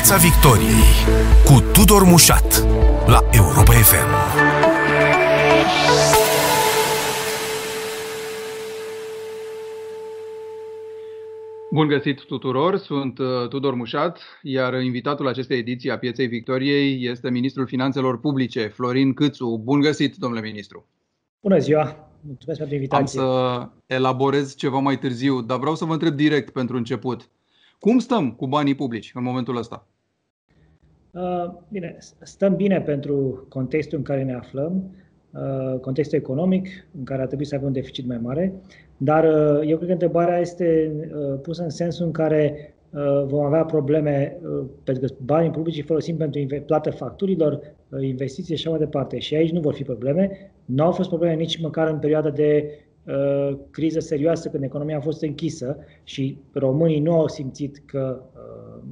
Piața Victoriei cu Tudor Mușat la Europa FM. Bun găsit tuturor, sunt uh, Tudor Mușat, iar invitatul acestei ediții a Pieței Victoriei este Ministrul Finanțelor Publice, Florin Câțu. Bun găsit, domnule ministru! Bună ziua! Mulțumesc pentru invitație. Am să elaborez ceva mai târziu, dar vreau să vă întreb direct pentru început. Cum stăm cu banii publici în momentul ăsta? Uh, bine, stăm bine pentru contextul în care ne aflăm, uh, contextul economic, în care ar trebui să avem un deficit mai mare, dar uh, eu cred că întrebarea este pusă în sensul în care vom avea probleme pentru că banii publici folosim pentru plată facturilor, investiții și așa mai departe. Și aici nu vor fi probleme. Nu au fost probleme nici măcar în perioada de uh, criză serioasă când economia a fost închisă și românii nu au simțit că uh,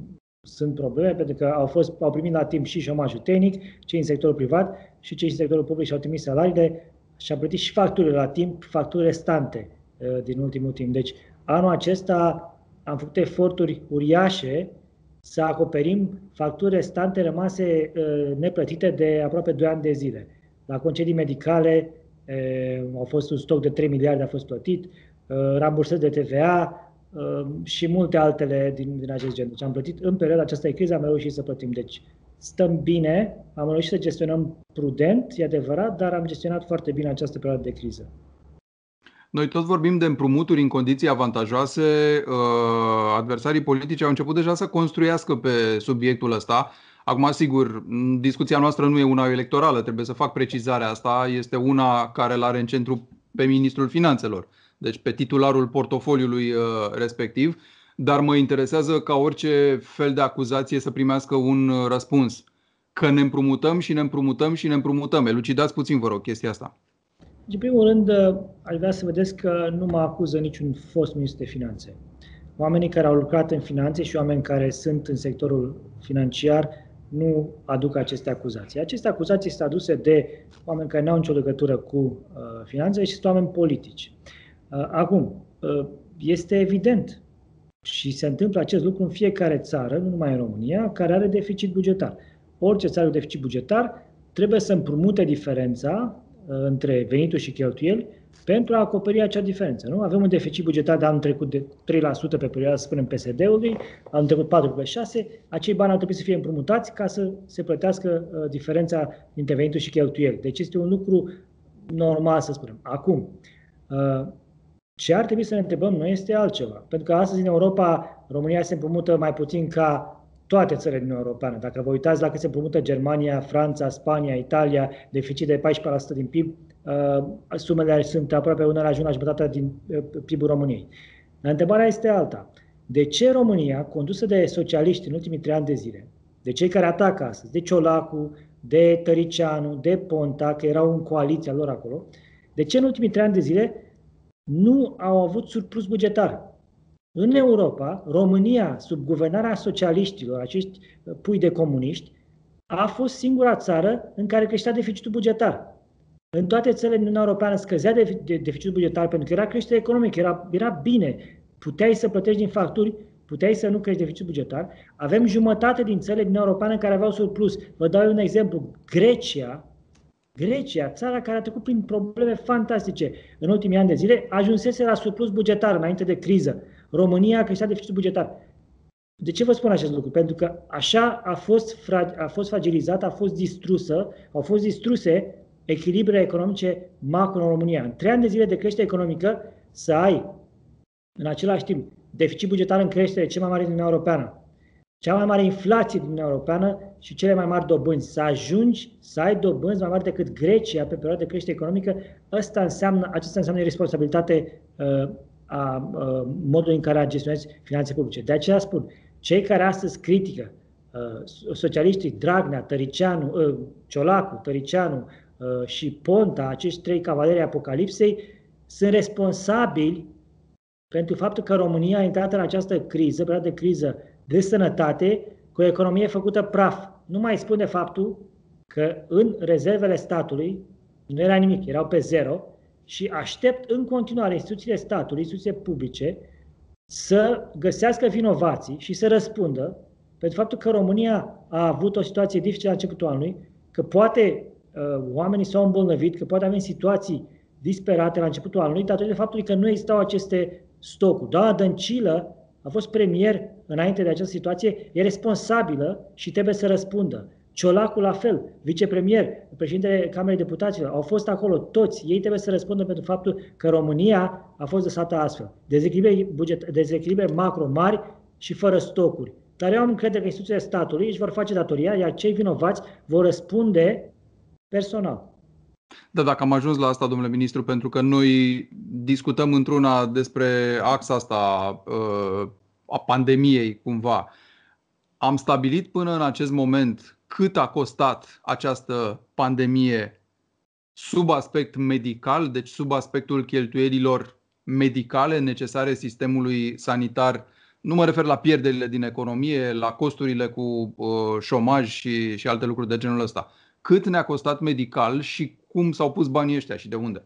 sunt probleme pentru că au, fost, au primit la timp și șomajul tehnic, cei în sectorul privat și cei în sectorul public și-au trimis salariile și au plătit și facturile la timp, facturi restante uh, din ultimul timp. Deci anul acesta am făcut eforturi uriașe să acoperim facturi restante rămase uh, neplătite de aproape 2 ani de zile. La concedii medicale, au fost un stoc de 3 miliarde a fost plătit, rambursări de TVA și multe altele din, din acest gen. Deci am plătit în perioada aceasta de criză, am reușit să plătim. Deci stăm bine, am reușit să gestionăm prudent, e adevărat, dar am gestionat foarte bine această perioadă de criză. Noi tot vorbim de împrumuturi în condiții avantajoase. Adversarii politici au început deja să construiască pe subiectul ăsta. Acum, sigur, discuția noastră nu e una electorală, trebuie să fac precizarea asta. Este una care îl are în centru pe ministrul finanțelor, deci pe titularul portofoliului uh, respectiv. Dar mă interesează ca orice fel de acuzație să primească un uh, răspuns. Că ne împrumutăm și ne împrumutăm și ne împrumutăm. Elucidați puțin, vă rog, chestia asta. În primul rând, uh, aș vrea să vedeți că nu mă acuză niciun fost ministru de finanțe. Oamenii care au lucrat în finanțe și oameni care sunt în sectorul financiar nu aduc aceste acuzații. Aceste acuzații sunt aduse de oameni care nu au nicio legătură cu uh, finanțele și sunt oameni politici. Uh, acum, uh, este evident și se întâmplă acest lucru în fiecare țară, nu numai în România, care are deficit bugetar. Orice țară cu deficit bugetar trebuie să împrumute diferența uh, între venituri și cheltuieli pentru a acoperi acea diferență. Nu? Avem un deficit bugetar de anul trecut de 3% pe perioada, să spunem, PSD-ului, anul trecut 4,6%, acei bani ar trebui să fie împrumutați ca să se plătească uh, diferența dintre venituri și cheltuieli. Deci este un lucru normal, să spunem. Acum, uh, ce ar trebui să ne întrebăm noi este altceva. Pentru că astăzi în Europa, România se împrumută mai puțin ca toate țările din Europeană. Dacă vă uitați la cât se împrumută Germania, Franța, Spania, Italia, deficit de 14% din PIB, Uh, sumele sunt aproape una la jumătate din uh, PIB-ul României. Întrebarea este alta. De ce România, condusă de socialiști în ultimii trei ani de zile, de cei care atacă astăzi, de Ciolacu, de Tăricianu, de Ponta, că erau în coaliția lor acolo, de ce în ultimii trei ani de zile nu au avut surplus bugetar? În Europa, România, sub guvernarea socialiștilor, acești uh, pui de comuniști, a fost singura țară în care creștea deficitul bugetar. În toate țările din Uniunea Europeană scăzea de, de, deficitul bugetar pentru că era creștere economică, era, era bine. Puteai să plătești din facturi, puteai să nu crești deficitul bugetar. Avem jumătate din țările din Uniunea Europeană care aveau surplus. Vă dau un exemplu. Grecia, Grecia, țara care a trecut prin probleme fantastice în ultimii ani de zile, ajunsese la surplus bugetar înainte de criză. România a creștea deficitul bugetar. De ce vă spun acest lucru? Pentru că așa a fost, a fost fragilizată, a fost distrusă, au fost distruse echilibre economice macro în România. În trei ani de zile de creștere economică să ai în același timp deficit bugetar în creștere cel mai mare din Uniunea Europeană, cea mai mare inflație din Uniunea Europeană și cele mai mari dobânzi. Să ajungi să ai dobânzi mai mari decât Grecia pe perioada de creștere economică, asta înseamnă, acesta înseamnă responsabilitate uh, a uh, modului în care gestionezi finanțe publice. De aceea spun, cei care astăzi critică uh, socialiștii Dragnea, Tăricianu, uh, Ciolacu, Tăricianu, Uh, și Ponta, acești trei cavaleri Apocalipsei, sunt responsabili pentru faptul că România a intrat în această criză, perioadă de criză de sănătate, cu o economie făcută praf. Nu mai spune faptul că în rezervele statului nu era nimic, erau pe zero și aștept în continuare instituțiile statului, instituțiile publice, să găsească vinovații și să răspundă pentru faptul că România a avut o situație dificilă la începutul anului, că poate uh, oamenii s-au îmbolnăvit, că poate avem situații disperate la începutul anului, datorită faptului că nu existau aceste stocuri. Doamna Dăncilă a fost premier înainte de această situație, e responsabilă și trebuie să răspundă. Ciolacu la fel, vicepremier, președintele Camerei Deputaților, au fost acolo toți. Ei trebuie să răspundă pentru faptul că România a fost lăsată astfel. Dezechilibre, buget, dezechilibre macro mari și fără stocuri. Dar eu am încredere că instituțiile statului își vor face datoria, iar cei vinovați vor răspunde personal. Da, dacă am ajuns la asta, domnule ministru, pentru că noi discutăm într-una despre axa asta uh, a pandemiei, cumva. Am stabilit până în acest moment cât a costat această pandemie sub aspect medical, deci sub aspectul cheltuielilor medicale necesare sistemului sanitar. Nu mă refer la pierderile din economie, la costurile cu uh, șomaj și, și alte lucruri de genul ăsta. Cât ne-a costat medical și cum s-au pus banii ăștia și de unde?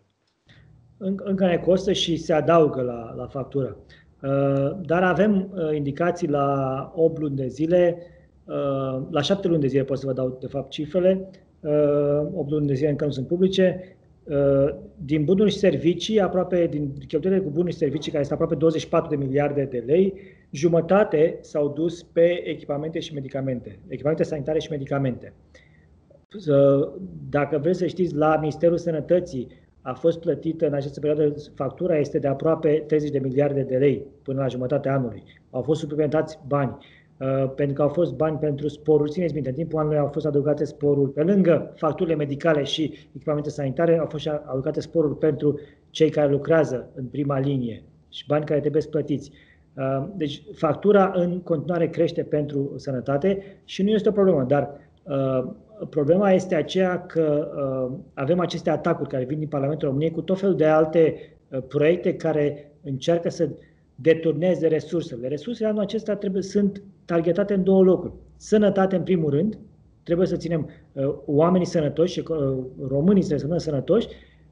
Încă ne costă și se adaugă la, la factură. Uh, dar avem uh, indicații la 8 luni de zile, uh, la 7 luni de zile pot să vă dau de fapt cifrele, 8 luni de zile încă nu sunt publice, din bunuri și servicii, aproape din cheltuielile cu bunuri și servicii, care sunt aproape 24 de miliarde de lei, jumătate s-au dus pe echipamente și medicamente, echipamente sanitare și medicamente. Dacă vreți să știți, la Ministerul Sănătății a fost plătită în această perioadă, factura este de aproape 30 de miliarde de lei până la jumătatea anului. Au fost suplimentați bani, uh, pentru că au fost bani pentru sporuri. Țineți minte, în timpul anului au fost adăugate sporuri, pe lângă facturile medicale și echipamente sanitare, au fost adăugate sporuri pentru cei care lucrează în prima linie și bani care trebuie plătiți. Uh, deci factura în continuare crește pentru sănătate și nu este o problemă, dar uh, Problema este aceea că uh, avem aceste atacuri care vin din Parlamentul României cu tot felul de alte uh, proiecte care încearcă să deturneze resursele. Resursele anul acesta trebuie, sunt targetate în două locuri. Sănătate, în primul rând, trebuie să ținem uh, oamenii sănătoși și uh, românii să rămână sănătoși,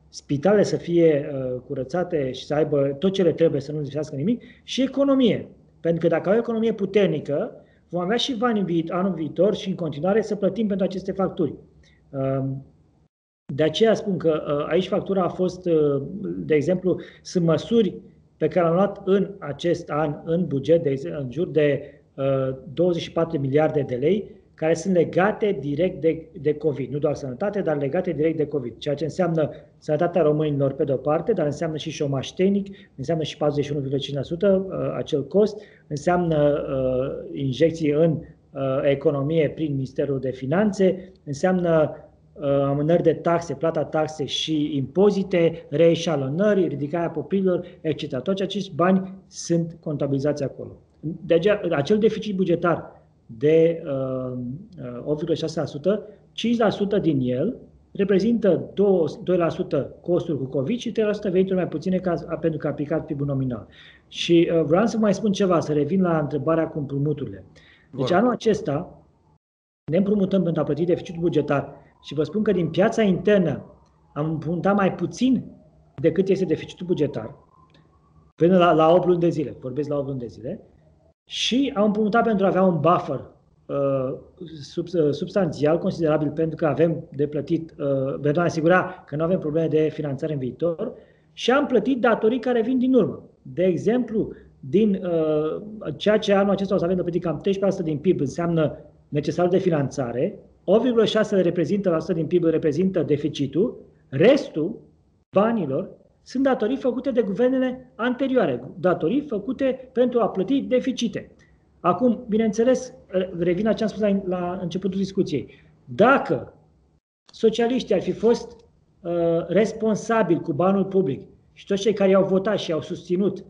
spitale să fie uh, curățate și să aibă tot ce le trebuie, să nu lipsească nimic, și economie. Pentru că dacă au o economie puternică, vom avea și bani anul viitor și în continuare să plătim pentru aceste facturi. Um, de aceea spun că uh, aici factura a fost, uh, de exemplu, sunt măsuri pe care le-am luat în acest an în buget, de, în jur de 24 uh, miliarde de lei, care sunt legate direct de, de COVID. Nu doar sănătate, dar legate direct de COVID. Ceea ce înseamnă sănătatea românilor pe de-o parte, dar înseamnă și șomaș tehnic, înseamnă și 41,5% uh, acel cost, înseamnă uh, injecții în uh, economie prin Ministerul de Finanțe, înseamnă uh, amânări de taxe, plata taxe și impozite, reeșalonări, ridicarea popilor, etc. Toți acești bani sunt contabilizați acolo. De aceea, acel deficit bugetar de uh, 8,6%, uh, 5% din el reprezintă 2%, 2% costuri cu COVID și 3% venituri mai puține ca, pentru că a aplicat PIB-ul nominal. Și uh, vreau să mai spun ceva, să revin la întrebarea cu împrumuturile. Deci anul acesta ne împrumutăm pentru a plăti deficitul bugetar și vă spun că din piața internă am împrumutat mai puțin decât este deficitul bugetar până la, la 8 luni de zile, vorbesc la 8 luni de zile, și au împrumutat pentru a avea un buffer uh, sub, uh, substanțial, considerabil, pentru că avem de plătit, uh, pentru a asigura că nu avem probleme de finanțare în viitor, și am plătit datorii care vin din urmă. De exemplu, din uh, ceea ce anul acesta o să avem de plătit cam 13% din PIB înseamnă necesar de finanțare, 8,6% reprezintă la din PIB reprezintă deficitul, restul banilor sunt datorii făcute de guvernele anterioare, datorii făcute pentru a plăti deficite. Acum, bineînțeles, revin la ce am spus la, la începutul discuției. Dacă socialiștii ar fi fost uh, responsabili cu banul public și toți cei care i-au votat și au susținut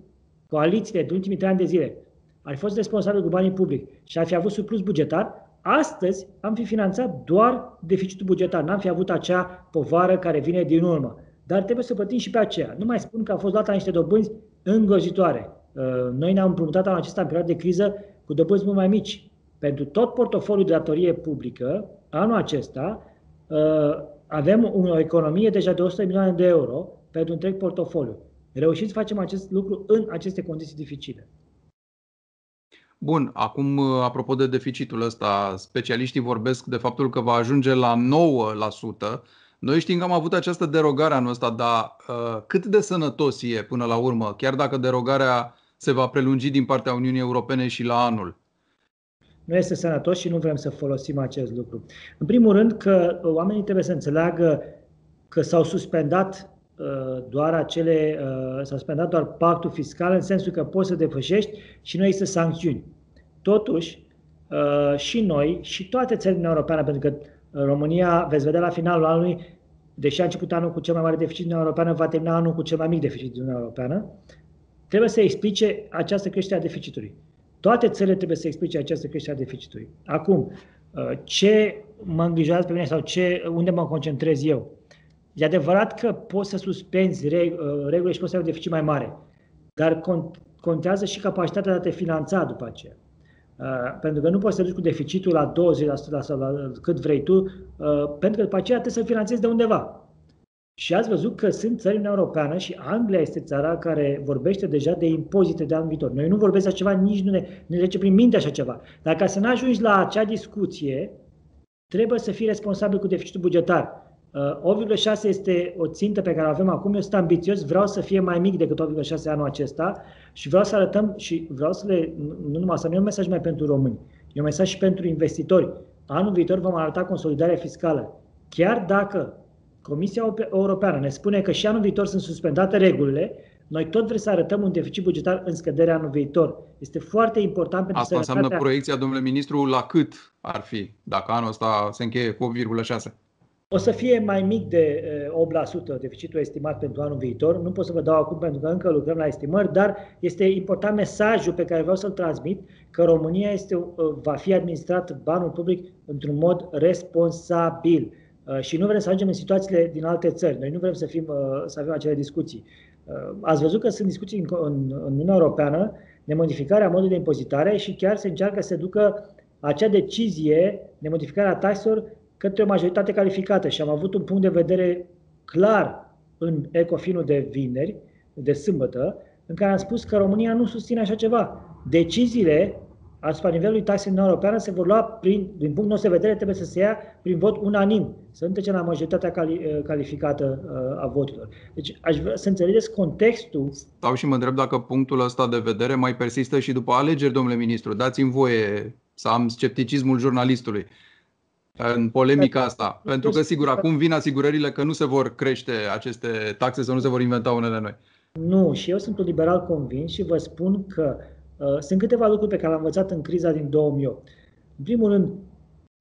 coalițiile de ultimii trei ani de zile ar fi fost responsabili cu banii public și ar fi avut surplus bugetar, astăzi am fi finanțat doar deficitul bugetar, n-am fi avut acea povară care vine din urmă dar trebuie să plătim și pe aceea. Nu mai spun că au fost luate niște dobânzi îngrozitoare. Uh, noi ne-am împrumutat anul acesta în perioada de criză cu dobânzi mult mai mici. Pentru tot portofoliul de datorie publică, anul acesta, uh, avem o economie deja de 100 milioane de euro pentru întreg portofoliu. Reușim să facem acest lucru în aceste condiții dificile. Bun, acum apropo de deficitul ăsta, specialiștii vorbesc de faptul că va ajunge la 9%. Noi știm că am avut această derogare anul ăsta, dar uh, cât de sănătos e până la urmă, chiar dacă derogarea se va prelungi din partea Uniunii Europene și la anul? Nu este sănătos și nu vrem să folosim acest lucru. În primul rând că oamenii trebuie să înțeleagă că s-au suspendat uh, doar acele, uh, s-a suspendat doar pactul fiscal în sensul că poți să depășești și nu există sancțiuni. Totuși, uh, și noi și toate țările europene, pentru că România, veți vedea la finalul anului, deși a început anul cu cel mai mare deficit din Europeană, va termina anul cu cel mai mic deficit din Europeană, trebuie să explice această creștere a deficitului. Toate țările trebuie să explice această creștere a deficitului. Acum, ce mă îngrijorează pe mine sau ce, unde mă concentrez eu? E adevărat că poți să suspenzi regulile și poți să ai un deficit mai mare, dar contează și capacitatea de a te finanța după aceea. Uh, pentru că nu poți să duci cu deficitul la 20% sau la cât vrei tu, uh, pentru că după aceea trebuie să finanțezi de undeva. Și ați văzut că sunt țări în Europeană și Anglia este țara care vorbește deja de impozite de anul viitor. Noi nu vorbesc așa ceva, nici nu ne, ne trece prin minte așa ceva. Dar ca să nu ajungi la acea discuție, trebuie să fii responsabil cu deficitul bugetar. 8,6 este o țintă pe care o avem acum. Eu sunt ambițios, vreau să fie mai mic decât 8,6 anul acesta și vreau să arătăm și vreau să le, nu numai asta, nu e un mesaj mai pentru români, e un mesaj și pentru investitori. Anul viitor vom arăta consolidare fiscală. Chiar dacă Comisia Europeană ne spune că și anul viitor sunt suspendate regulile, noi tot vrem să arătăm un deficit bugetar în scădere anul viitor. Este foarte important pentru Asta înseamnă proiecția, domnule ministru, la cât ar fi dacă anul ăsta se încheie cu 8,6? O să fie mai mic de 8% deficitul estimat pentru anul viitor. Nu pot să vă dau acum pentru că încă lucrăm la estimări, dar este important mesajul pe care vreau să-l transmit că România este, va fi administrat banul public într-un mod responsabil. Și nu vrem să ajungem în situațiile din alte țări. Noi nu vrem să, fim, să avem acele discuții. Ați văzut că sunt discuții în, în, în Uniunea Europeană de modificarea modului de impozitare și chiar se încearcă să ducă acea decizie de modificare a taxelor către o majoritate calificată și am avut un punct de vedere clar în Ecofinul de vineri, de sâmbătă, în care am spus că România nu susține așa ceva. Deciziile asupra nivelului taxei în Europeană se vor lua, prin, din punctul nostru de vedere, trebuie să se ia prin vot unanim, să nu trecem la majoritatea cali, eh, calificată eh, a voturilor. Deci aș vrea să înțelegeți contextul. Stau și mă întreb dacă punctul ăsta de vedere mai persistă și după alegeri, domnule ministru. Dați-mi voie să am scepticismul jurnalistului în polemica asta. Pentru că, sigur, acum vin asigurările că nu se vor crește aceste taxe, să nu se vor inventa unele noi. Nu, și eu sunt un liberal convins și vă spun că uh, sunt câteva lucruri pe care le-am învățat în criza din 2008. În primul rând,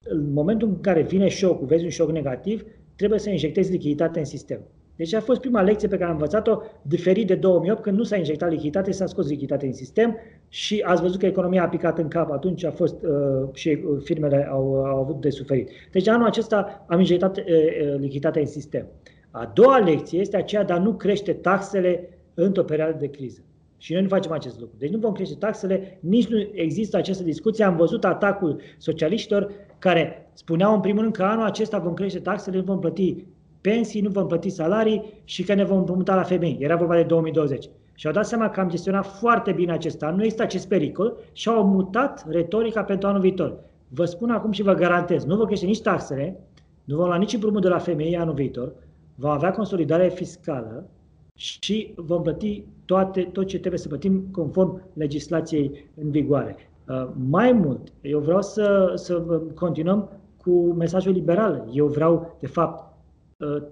în momentul în care vine șocul, vezi un șoc negativ, trebuie să injectezi lichiditate în sistem. Deci a fost prima lecție pe care am învățat-o, diferit de 2008, când nu s-a injectat lichiditate, s-a scos lichiditate în sistem și ați văzut că economia a picat în cap. Atunci a fost uh, și uh, firmele au, au avut de suferit. Deci anul acesta am injectat uh, uh, lichiditatea în sistem. A doua lecție este aceea de a nu crește taxele într-o perioadă de criză. Și noi nu facem acest lucru. Deci nu vom crește taxele, nici nu există această discuție. Am văzut atacul socialiștilor care spuneau în primul rând că anul acesta vom crește taxele, nu vom plăti pensii, nu vom plăti salarii și că ne vom împrumuta la femei. Era vorba de 2020. Și au dat seama că am gestionat foarte bine acest an, nu există acest pericol și au mutat retorica pentru anul viitor. Vă spun acum și vă garantez, nu vor crește nici taxele, nu vom lua nici împrumut de la femei anul viitor, vom avea consolidare fiscală și vom plăti toate, tot ce trebuie să plătim conform legislației în vigoare. Uh, mai mult, eu vreau să, să continuăm cu mesajul liberal. Eu vreau, de fapt, Uh,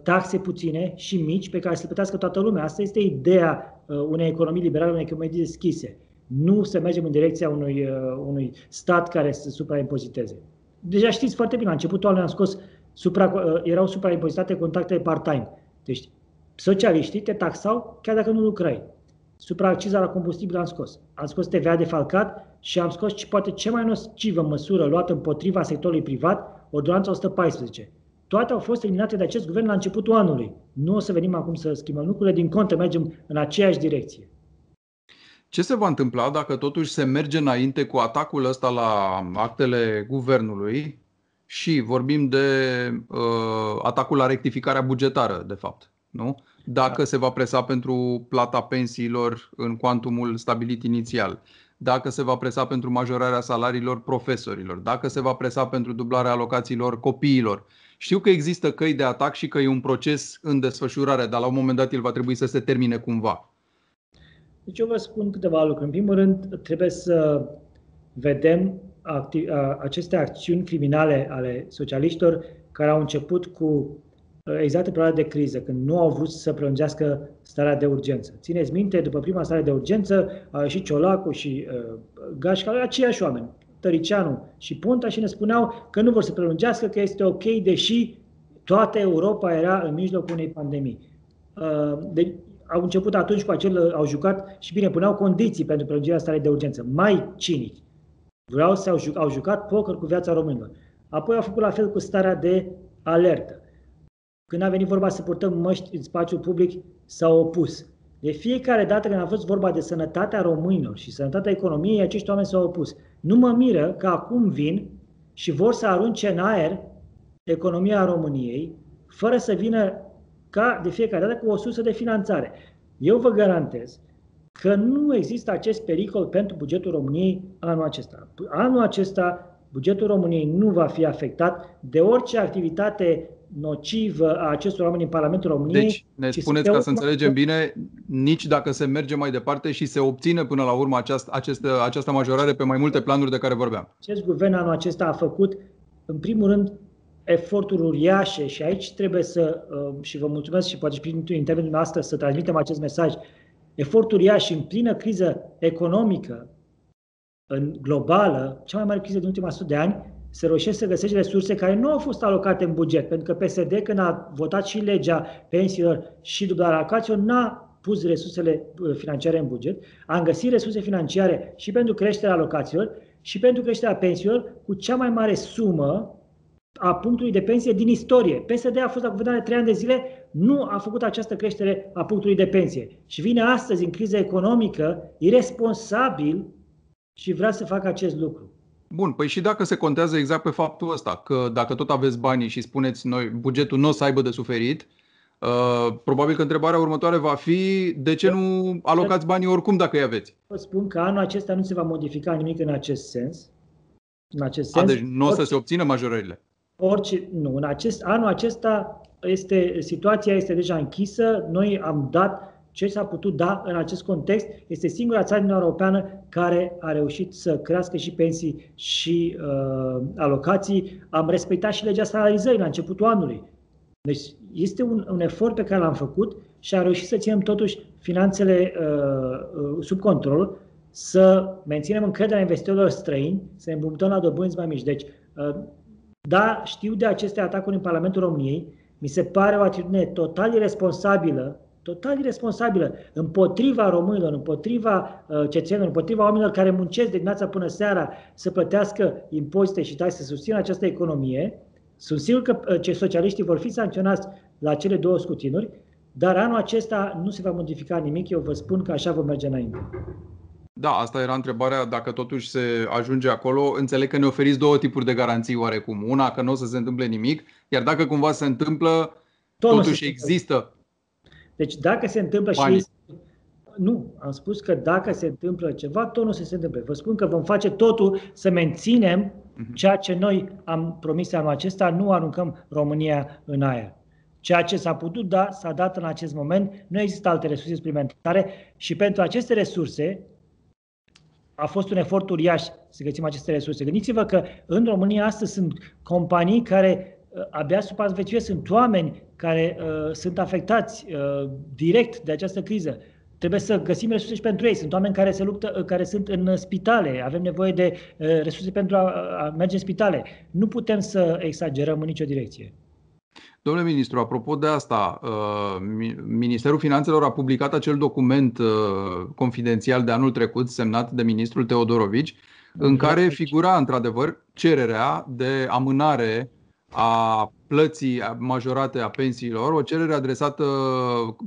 taxe puține și mici pe care să le plătească toată lumea. Asta este ideea uh, unei economii liberale, unei economii deschise. Nu să mergem în direcția unui, uh, unui stat care să supraimpoziteze. Deja știți foarte bine, la începutul anului am scos, supra, erau supraimpozitate contractele part-time. Deci socialiștii te taxau chiar dacă nu lucrai. Supraacciza la combustibil am scos. Am scos TVA defalcat și am scos poate cea mai nocivă măsură luată împotriva sectorului privat, ordonanța 114 toate au fost eliminate de acest guvern la începutul anului. Nu o să venim acum să schimbăm lucrurile, din contră mergem în aceeași direcție. Ce se va întâmpla dacă totuși se merge înainte cu atacul ăsta la actele guvernului și vorbim de uh, atacul la rectificarea bugetară, de fapt, nu? Dacă da. se va presa pentru plata pensiilor în cuantumul stabilit inițial, dacă se va presa pentru majorarea salariilor profesorilor, dacă se va presa pentru dublarea alocațiilor copiilor. Știu că există căi de atac și că e un proces în desfășurare, dar la un moment dat el va trebui să se termine cumva. Deci eu vă spun câteva lucruri. În primul rând, trebuie să vedem acti- aceste acțiuni criminale ale socialiștilor care au început cu exact în perioada de criză, când nu au vrut să prelungească starea de urgență. Țineți minte, după prima stare de urgență, a ieșit Ciolacu și uh, Gașca, aceiași oameni, Tăricianu și Ponta și ne spuneau că nu vor să prelungească, că este ok, deși toată Europa era în mijlocul unei pandemii. Uh, deci, au început atunci cu acel, au jucat și bine, puneau condiții pentru prelungirea starea de urgență. Mai cinic. Vreau să au, jucat, au jucat poker cu viața românilor. Apoi au făcut la fel cu starea de alertă. Când a venit vorba să purtăm măști în spațiul public, s-au opus. De fiecare dată când a fost vorba de sănătatea românilor și sănătatea economiei, acești oameni s-au opus. Nu mă miră că acum vin și vor să arunce în aer economia României, fără să vină ca de fiecare dată cu o sursă de finanțare. Eu vă garantez că nu există acest pericol pentru bugetul României anul acesta. Anul acesta bugetul României nu va fi afectat de orice activitate nocivă a acestor oameni în Parlamentul României. Deci, ne spuneți ca să înțelegem bine, nici dacă se merge mai departe și se obține până la urmă această, această, această majorare pe mai multe planuri de care vorbeam. Acest guvern anul acesta a făcut, în primul rând, eforturi uriașe și aici trebuie să, uh, și vă mulțumesc și poate și prin intermediul noastră să transmitem acest mesaj, eforturi uriașe în plină criză economică, în globală, cea mai mare criză din ultima 100 de ani, se roșesc să găsești resurse care nu au fost alocate în buget, pentru că PSD, când a votat și legea pensiilor și dublarea alocațiilor, n-a pus resursele uh, financiare în buget, am găsit resurse financiare și pentru creșterea alocațiilor și pentru creșterea pensiilor cu cea mai mare sumă a punctului de pensie din istorie. PSD a fost la guvernare trei ani de zile, nu a făcut această creștere a punctului de pensie. Și vine astăzi, în criză economică, irresponsabil și vrea să facă acest lucru. Bun, păi și dacă se contează exact pe faptul ăsta, că dacă tot aveți banii și spuneți noi bugetul nu o să aibă de suferit, uh, probabil că întrebarea următoare va fi de ce nu alocați banii oricum dacă îi aveți? Vă spun că anul acesta nu se va modifica nimic în acest sens. În acest sens. A, deci nu o să se obțină majorările? Orice, nu, în acest, anul acesta este, situația este deja închisă. Noi am dat ce s-a putut da în acest context. Este singura țară din Europeană care a reușit să crească și pensii și uh, alocații. Am respectat și legea salarizării la începutul anului. Deci este un, un efort pe care l-am făcut și am reușit să ținem totuși finanțele uh, uh, sub control, să menținem încrederea investitorilor străini, să ne împrumutăm la dobânzi mai mici. Deci, uh, da, știu de aceste atacuri în Parlamentul României, mi se pare o atitudine total irresponsabilă total irresponsabilă împotriva românilor, împotriva uh, cetățenilor, împotriva oamenilor care muncesc de dimineața până seara să plătească impozite și taxe, să susțină această economie. Sunt sigur că uh, ce socialiștii vor fi sancționați la cele două scutinuri, dar anul acesta nu se va modifica nimic. Eu vă spun că așa vom merge înainte. Da, asta era întrebarea dacă totuși se ajunge acolo. Înțeleg că ne oferiți două tipuri de garanții oarecum. Una, că nu o să se întâmple nimic, iar dacă cumva se întâmplă, Tot totuși există deci dacă se întâmplă Banii. și nu, am spus că dacă se întâmplă ceva, tot nu se, se întâmplă. Vă spun că vom face totul să menținem mhm. ceea ce noi am promis anul acesta, nu aruncăm România în aer. Ceea ce s-a putut da, s-a dat în acest moment. Nu există alte resurse suplimentare și pentru aceste resurse a fost un efort uriaș să găsim aceste resurse. Gândiți-vă că în România astăzi sunt companii care Uh, abia supraviețuiesc, sunt oameni care uh, sunt afectați uh, direct de această criză. Trebuie să găsim resurse și pentru ei. Sunt oameni care se luptă, uh, care sunt în spitale. Avem nevoie de uh, resurse pentru a, a merge în spitale. Nu putem să exagerăm în nicio direcție. Domnule ministru, apropo de asta, uh, Ministerul Finanțelor a publicat acel document confidențial de anul trecut, semnat de ministrul Teodorovici, în care figura într-adevăr cererea de amânare a plății majorate a pensiilor, o cerere adresată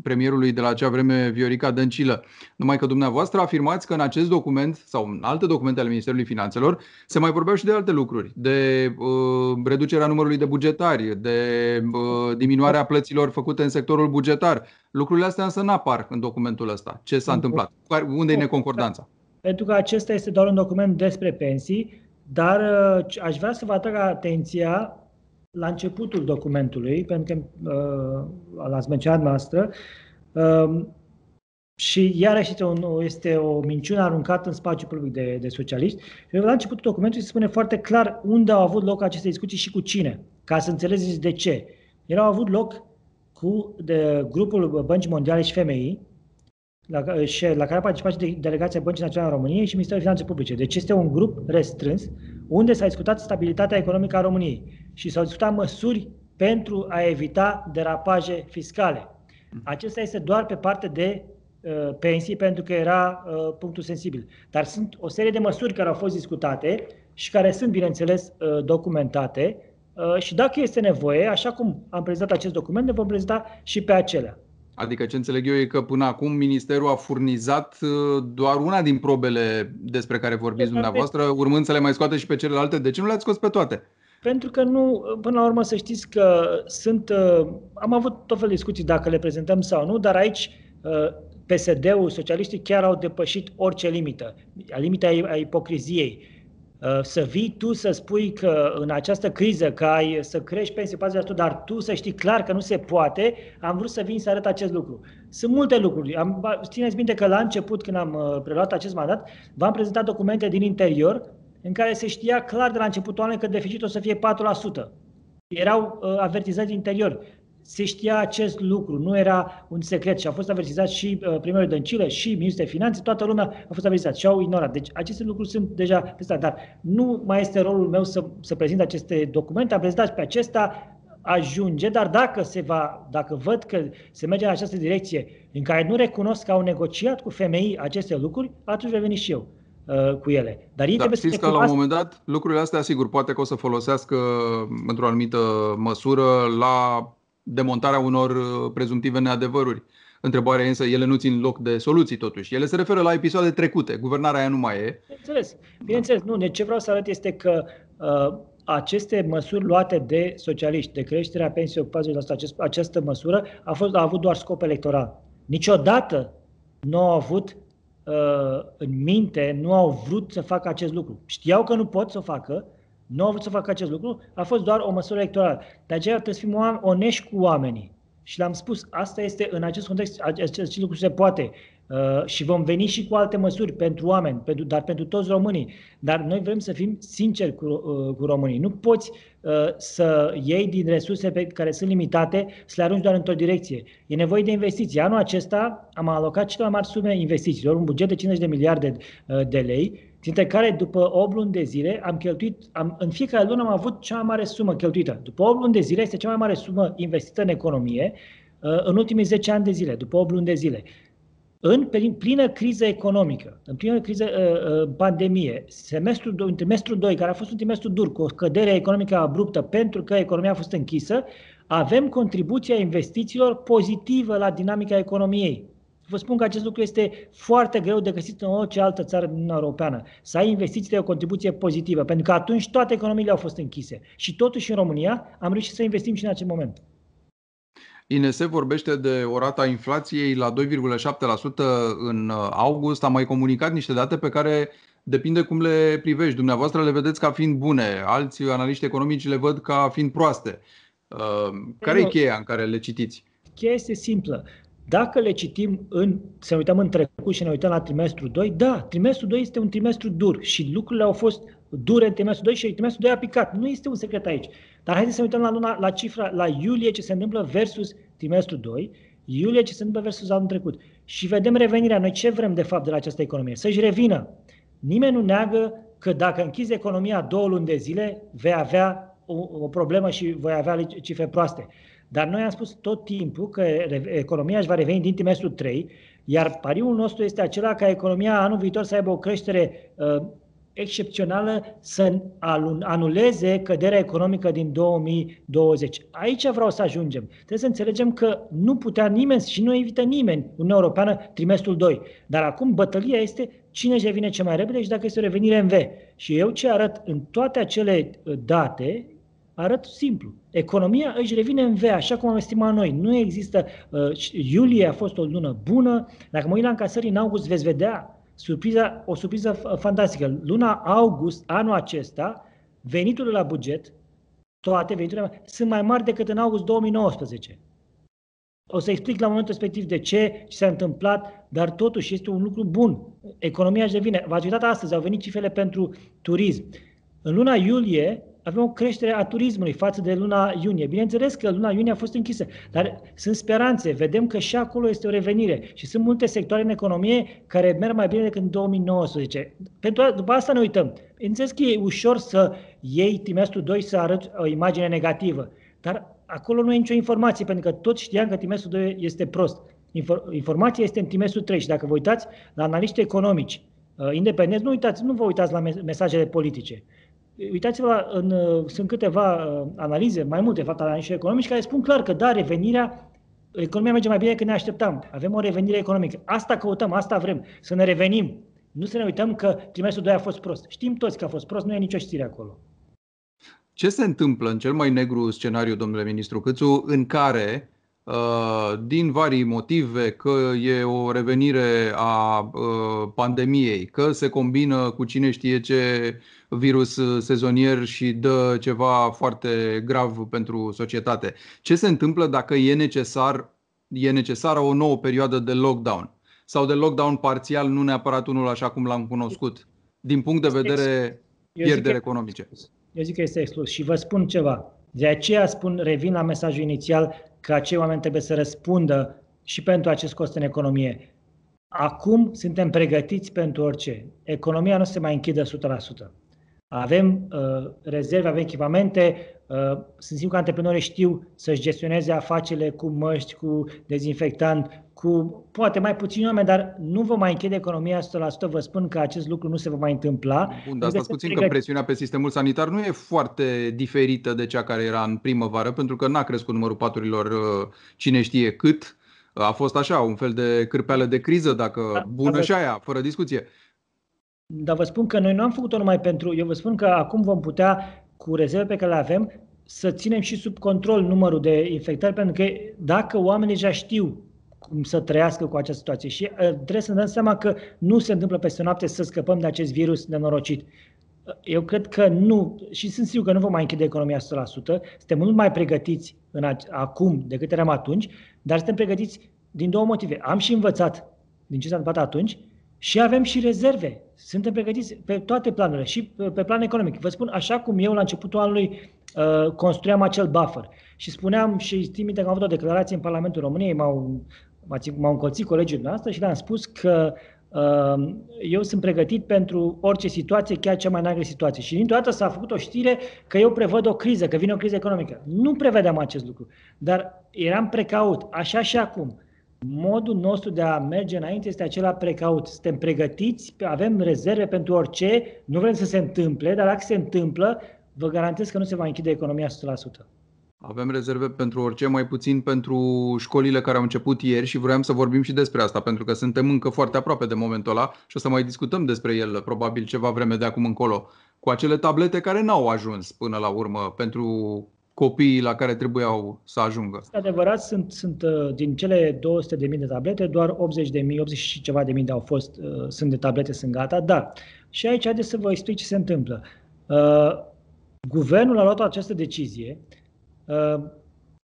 premierului de la acea vreme, Viorica Dăncilă. Numai că dumneavoastră afirmați că în acest document sau în alte documente ale Ministerului Finanțelor se mai vorbeau și de alte lucruri, de uh, reducerea numărului de bugetari, de uh, diminuarea plăților făcute în sectorul bugetar. Lucrurile astea însă nu apar în documentul ăsta. Ce s-a întâmplat? Unde e neconcordanța? pentru că acesta este doar un document despre pensii, dar uh, aș vrea să vă atrag atenția la începutul documentului, pentru că uh, l-ați menționat noastră, uh, și iarăși este, un, este o minciună aruncată în spațiul public de, de socialiști. La începutul documentului se spune foarte clar unde au avut loc aceste discuții și cu cine, ca să înțelegeți de ce. Ele au avut loc cu de, grupul Băncii Mondiale și FMI, la, și, la care a participat și delegația Băncii Naționale a României și Ministerul Finanțe Publice. Deci este un grup restrâns unde s-a discutat stabilitatea economică a României și s-au discutat măsuri pentru a evita derapaje fiscale. Acesta este doar pe parte de uh, pensii, pentru că era uh, punctul sensibil. Dar sunt o serie de măsuri care au fost discutate și care sunt, bineînțeles, uh, documentate uh, și dacă este nevoie, așa cum am prezentat acest document, ne vom prezenta și pe acelea. Adică ce înțeleg eu e că până acum Ministerul a furnizat uh, doar una din probele despre care vorbiți dumneavoastră, urmând să le mai scoate și pe celelalte. De ce nu le-ați scos pe toate? Pentru că nu, până la urmă să știți că sunt, uh, am avut tot felul de discuții dacă le prezentăm sau nu, dar aici uh, PSD-ul, socialiștii chiar au depășit orice limită, limita a ipocriziei. Uh, să vii tu să spui că în această criză că ai să crești pensii 40%, dar tu să știi clar că nu se poate, am vrut să vin să arăt acest lucru. Sunt multe lucruri. Am, țineți minte că la început, când am uh, preluat acest mandat, v-am prezentat documente din interior în care se știa clar de la începutul anului că deficitul o să fie 4%. Erau uh, avertizări din interior se știa acest lucru, nu era un secret. Și a fost avertizat și uh, primarul Dăncilă și ministrul de finanțe, toată lumea a fost avertizat și au ignorat. Deci aceste lucruri sunt deja peste dar nu mai este rolul meu să, să prezint aceste documente, am prezentat și pe acesta, ajunge, dar dacă se va, dacă văd că se merge în această direcție în care nu recunosc că au negociat cu FMI aceste lucruri, atunci veni și eu uh, cu ele. Dar ei da, trebuie știți să că la un moment dat lucrurile astea, sigur, poate că o să folosească într-o anumită măsură la demontarea unor uh, prezumtive neadevăruri. Întrebarea însă, ele nu țin loc de soluții totuși. Ele se referă la episoade trecute. Guvernarea aia nu mai e. Bineînțeles. Bineînțeles. Nu, ce vreau să arăt este că uh, aceste măsuri luate de socialiști, de creșterea pensiei 40%, acest, această măsură a, fost, a avut doar scop electoral. Niciodată nu au avut uh, în minte, nu au vrut să facă acest lucru. Știau că nu pot să o facă, nu au vrut să facă acest lucru, a fost doar o măsură electorală. De aceea trebuie să fim onești cu oamenii. Și le-am spus, asta este, în acest context, acest lucru se poate. Uh, și vom veni și cu alte măsuri pentru oameni, pentru, dar pentru toți românii. Dar noi vrem să fim sinceri cu, uh, cu românii. Nu poți uh, să iei din resurse pe care sunt limitate, să le arunci doar într-o direcție. E nevoie de investiții. Anul acesta am alocat cele mai mari sume investițiilor, un buget de 50 de miliarde uh, de lei, dintre care după 8 luni de zile am cheltuit, am, în fiecare lună am avut cea mai mare sumă cheltuită. După 8 luni de zile este cea mai mare sumă investită în economie uh, în ultimii 10 ani de zile, după 8 luni de zile. În plină criză economică, în plină criză uh, uh, pandemie, semestrul 2, trimestrul 2, care a fost un trimestru dur, cu o scădere economică abruptă pentru că economia a fost închisă, avem contribuția investițiilor pozitivă la dinamica economiei. Vă spun că acest lucru este foarte greu de găsit în orice altă țară din Uniunea Europeană. Să ai investiții de o contribuție pozitivă, pentru că atunci toate economiile au fost închise. Și totuși în România am reușit să investim și în acel moment. INS vorbește de o rata inflației la 2,7% în uh, august. Am mai comunicat niște date pe care depinde cum le privești. Dumneavoastră le vedeți ca fiind bune, alți analiști economici le văd ca fiind proaste. Uh, care e cheia în care le citiți? Cheia este simplă. Dacă le citim, în, să ne uităm în trecut și ne uităm la trimestru 2, da, trimestru 2 este un trimestru dur și lucrurile au fost dure în trimestru 2 și trimestru 2 a picat. Nu este un secret aici. Dar haideți să ne uităm la, luna, la cifra, la iulie ce se întâmplă versus trimestru 2, iulie ce se întâmplă versus anul trecut. Și vedem revenirea. Noi ce vrem de fapt de la această economie? Să-și revină. Nimeni nu neagă că dacă închizi economia două luni de zile, vei avea o, o problemă și voi avea cifre proaste. Dar noi am spus tot timpul că economia își va reveni din trimestrul 3, iar pariul nostru este acela ca economia anul viitor să aibă o creștere uh, excepțională să anuleze căderea economică din 2020. Aici vreau să ajungem. Trebuie să înțelegem că nu putea nimeni și nu evită nimeni Uniunea Europeană trimestrul 2. Dar acum bătălia este cine își revine ce mai repede și dacă este o revenire în V. Și eu ce arăt în toate acele uh, date arăt simplu. Economia își revine în V, așa cum am estimat noi. Nu există... Uh, iulie a fost o lună bună. Dacă mă uit la încasări în august, veți vedea surpriza, o surpriză fantastică. Luna august, anul acesta, veniturile la buget, toate veniturile, sunt mai mari decât în august 2019. O să explic la momentul respectiv de ce, ce s-a întâmplat, dar totuși este un lucru bun. Economia își devine. V-ați uitat astăzi, au venit cifrele pentru turism. În luna iulie, avem o creștere a turismului față de luna iunie. Bineînțeles că luna iunie a fost închisă, dar sunt speranțe. Vedem că și acolo este o revenire și sunt multe sectoare în economie care merg mai bine decât în 2019. Pentru, după asta ne uităm. Înțeles că e ușor să iei trimestrul 2 să arăți o imagine negativă, dar acolo nu e nicio informație, pentru că toți știam că trimestrul 2 este prost. Informația este în trimestrul 3 și dacă vă uitați la analiști economici uh, independenți, nu, uitați, nu vă uitați la mesajele politice uitați-vă, în, sunt câteva uh, analize, mai multe, fapt, analize economici, care spun clar că, da, revenirea, economia merge mai bine decât ne așteptam. Avem o revenire economică. Asta căutăm, asta vrem, să ne revenim. Nu să ne uităm că trimestrul 2 a fost prost. Știm toți că a fost prost, nu e nicio știre acolo. Ce se întâmplă în cel mai negru scenariu, domnule ministru Câțu, în care Uh, din vari motive, că e o revenire a uh, pandemiei, că se combină cu cine știe ce virus sezonier și dă ceva foarte grav pentru societate. Ce se întâmplă dacă e necesar e necesară o nouă perioadă de lockdown sau de lockdown parțial, nu neapărat unul așa cum l-am cunoscut, din punct de vedere pierderi economice? Eu zic că este exclus și vă spun ceva. De aceea spun, revin la mesajul inițial, că acei oameni trebuie să răspundă și pentru acest cost în economie. Acum suntem pregătiți pentru orice. Economia nu se mai închide 100%. Avem uh, rezerve, avem echipamente, uh, sunt sigur că antreprenorii știu să-și gestioneze afacerile cu măști, cu dezinfectant, cu poate mai puțini oameni, dar nu vă mai închide economia 100%. Vă spun că acest lucru nu se va mai întâmpla. Bun, dar stați puțin că presiunea pe sistemul sanitar nu e foarte diferită de cea care era în primăvară, pentru că n-a crescut numărul paturilor uh, cine știe cât. A fost așa, un fel de cârpeală de criză, dacă da, bună da, și aia, fără discuție. Dar vă spun că noi nu am făcut-o numai pentru... Eu vă spun că acum vom putea, cu rezerve pe care le avem, să ținem și sub control numărul de infectări, pentru că dacă oamenii deja știu cum să trăiască cu această situație. Și uh, trebuie să ne dăm seama că nu se întâmplă peste noapte să scăpăm de acest virus nenorocit. Uh, eu cred că nu, și sunt sigur că nu vom mai închide economia 100%, suntem mult mai pregătiți în a, acum decât eram atunci, dar suntem pregătiți din două motive. Am și învățat din ce s-a întâmplat atunci și avem și rezerve. Suntem pregătiți pe toate planurile și pe plan economic. Vă spun, așa cum eu la începutul anului uh, construiam acel buffer și spuneam și știm că am avut o declarație în Parlamentul României, m-au m-au încolțit colegii noastre și le-am spus că uh, eu sunt pregătit pentru orice situație, chiar cea mai neagră situație. Și dintr-o dată s-a făcut o știre că eu prevăd o criză, că vine o criză economică. Nu prevedeam acest lucru, dar eram precaut, așa și acum. Modul nostru de a merge înainte este acela precaut. Suntem pregătiți, avem rezerve pentru orice, nu vrem să se întâmple, dar dacă se întâmplă, vă garantez că nu se va închide economia 100%. Avem rezerve pentru orice, mai puțin pentru școlile care au început ieri și vreau să vorbim și despre asta, pentru că suntem încă foarte aproape de momentul ăla și o să mai discutăm despre el probabil ceva vreme de acum încolo, cu acele tablete care n-au ajuns până la urmă pentru copiii la care trebuiau să ajungă. Este adevărat, sunt, sunt uh, din cele 200.000 de tablete, doar 80.000, 80 și ceva de mii de au fost, uh, sunt de tablete, sunt gata, dar și aici haideți să vă explic ce se întâmplă. Uh, guvernul a luat această decizie Uh,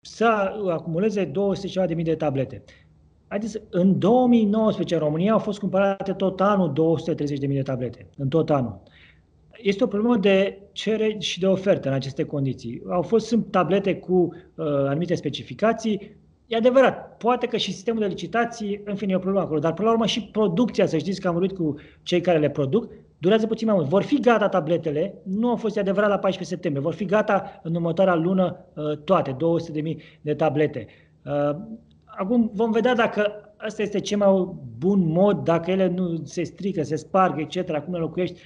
să acumuleze 200 ceva de mii de tablete. Haideți, în 2019 în România au fost cumpărate tot anul 230 de mii de tablete, în tot anul. Este o problemă de cerere și de ofertă în aceste condiții. Au fost sunt tablete cu uh, anumite specificații. E adevărat, poate că și sistemul de licitații, în fine, e o problemă acolo, dar până la urmă și producția, să știți că am vorbit cu cei care le produc, durează puțin mai mult. Vor fi gata tabletele, nu au fost adevărat la 14 septembrie, vor fi gata în următoarea lună uh, toate, 200.000 de tablete. Uh, acum vom vedea dacă asta este cel mai bun mod, dacă ele nu se strică, se sparg, etc., cum le locuiești.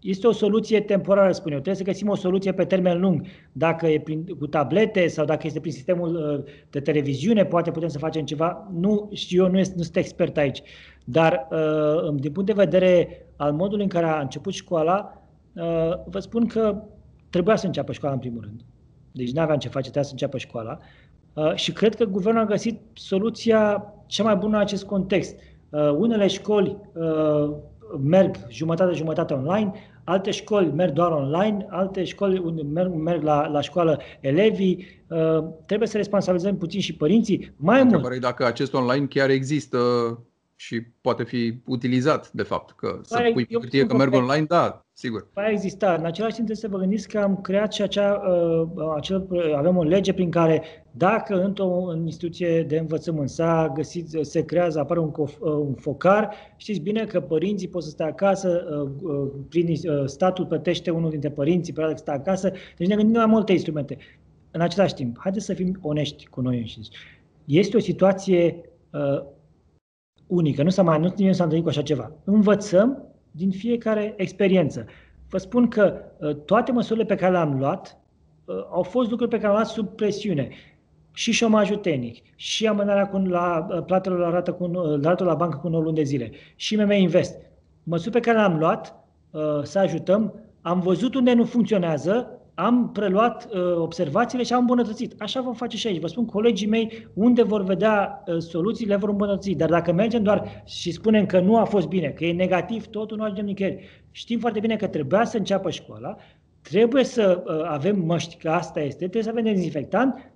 Este o soluție temporară, spun eu. Trebuie să găsim o soluție pe termen lung. Dacă e prin, cu tablete sau dacă este prin sistemul uh, de televiziune, poate putem să facem ceva. Nu știu eu, nu, este, nu sunt expert aici. Dar din punct de vedere al modului în care a început școala, uh, vă spun că trebuia să înceapă școala în primul rând. Deci nu aveam ce face, trebuia să înceapă școala. Uh, și cred că guvernul a găsit soluția cea mai bună în acest context. Uh, unele școli merg jumătate-jumătate online, alte școli merg doar online, alte școli unde merg, merg la, la școală elevii. Uh, trebuie să responsabilizăm puțin și părinții. Mai mult. dacă acest online chiar există și poate fi utilizat, de fapt, că să păi, pui pe hârtie că merg online, da, sigur. Va exista. În același timp trebuie să vă gândiți că am creat și acea, uh, acel, avem o lege prin care dacă într-o instituție de învățământ s-a găsit, se creează, apare un, cof, uh, un focar, știți bine că părinții pot să stea acasă, uh, uh, prin uh, statul plătește unul dintre părinții pe care stă acasă, deci ne gândim la multe instrumente. În același timp, haideți să fim onești cu noi înșiși. Este o situație uh, unică. Nu s-a mai nu, nu s-a întâlnit cu așa ceva. Învățăm din fiecare experiență. Vă spun că uh, toate măsurile pe care le-am luat uh, au fost lucruri pe care le-am luat sub presiune. Și șomajul tehnic, și amânarea cu, la uh, platelor la rată cu, la, rată la bancă cu 9 luni de zile, și MM Invest. Măsuri pe care le-am luat să ajutăm, am văzut unde nu funcționează, am preluat uh, observațiile și am îmbunătățit. Așa vom face și aici. Vă spun, colegii mei, unde vor vedea uh, soluții, le vor îmbunătăți. Dar dacă mergem doar și spunem că nu a fost bine, că e negativ, totul nu ajungem nicăieri. Știm foarte bine că trebuia să înceapă școala, trebuie să uh, avem măști, că asta este, trebuie să avem dezinfectant,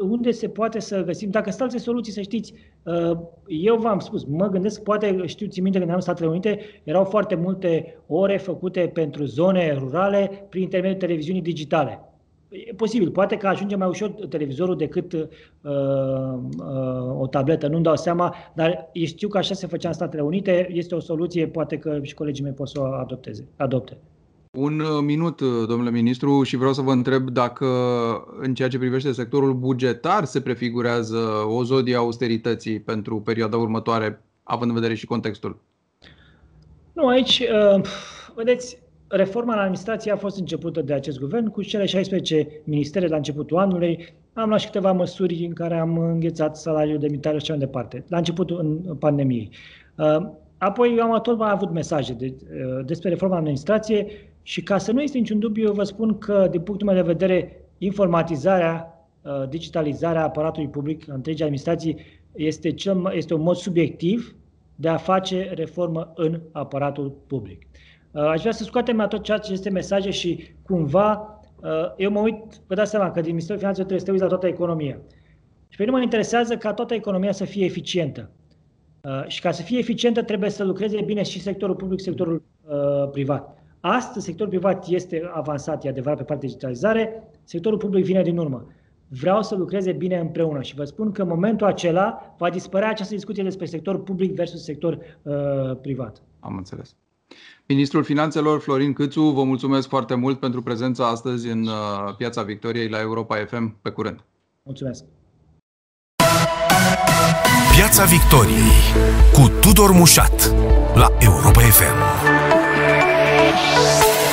unde se poate să găsim, dacă sunt alte soluții, să știți, uh, eu v-am spus, mă gândesc, poate știu, țin minte când am Statele Unite, erau foarte multe ore făcute pentru zone rurale prin intermediul televiziunii digitale. E posibil, poate că ajunge mai ușor televizorul decât uh, uh, o tabletă, nu-mi dau seama, dar știu că așa se făcea în Statele Unite, este o soluție, poate că și colegii mei pot să o adopteze, adopte. Un uh, minut, uh, domnule ministru, și vreau să vă întreb dacă în ceea ce privește sectorul bugetar se prefigurează o zodie austerității pentru perioada următoare, având în vedere și contextul. Nu, aici, uh, vedeți, reforma în administrație a fost începută de acest guvern cu cele 16 ministere la începutul anului. Am luat și câteva măsuri în care am înghețat salariul de mitare și așa mai departe, la începutul în pandemiei. Apoi eu am tot mai avut mesaje de, despre reforma în administrație și ca să nu este niciun dubiu, vă spun că, din punctul meu de vedere, informatizarea, uh, digitalizarea aparatului public, întregii administrații, este, cel, este un mod subiectiv de a face reformă în aparatul public. Uh, aș vrea să scoatem tot ceea ce este mesaje și cumva uh, eu mă uit, vă dați seama că din Ministerul Finanțelor trebuie să te uiți la toată economia. Și pe mine mă interesează ca toată economia să fie eficientă. Și ca să fie eficientă trebuie să lucreze bine și sectorul public, sectorul privat. Astăzi, sectorul privat este avansat, e adevărat, pe partea de digitalizare, sectorul public vine din urmă. Vreau să lucreze bine împreună și vă spun că în momentul acela va dispărea această discuție despre sector public versus sector uh, privat. Am înțeles. Ministrul Finanțelor Florin Câțu, vă mulțumesc foarte mult pentru prezența astăzi în uh, Piața Victoriei la Europa FM. Pe curând! Mulțumesc! Piața Victoriei cu Tudor Mușat la Europa FM. Música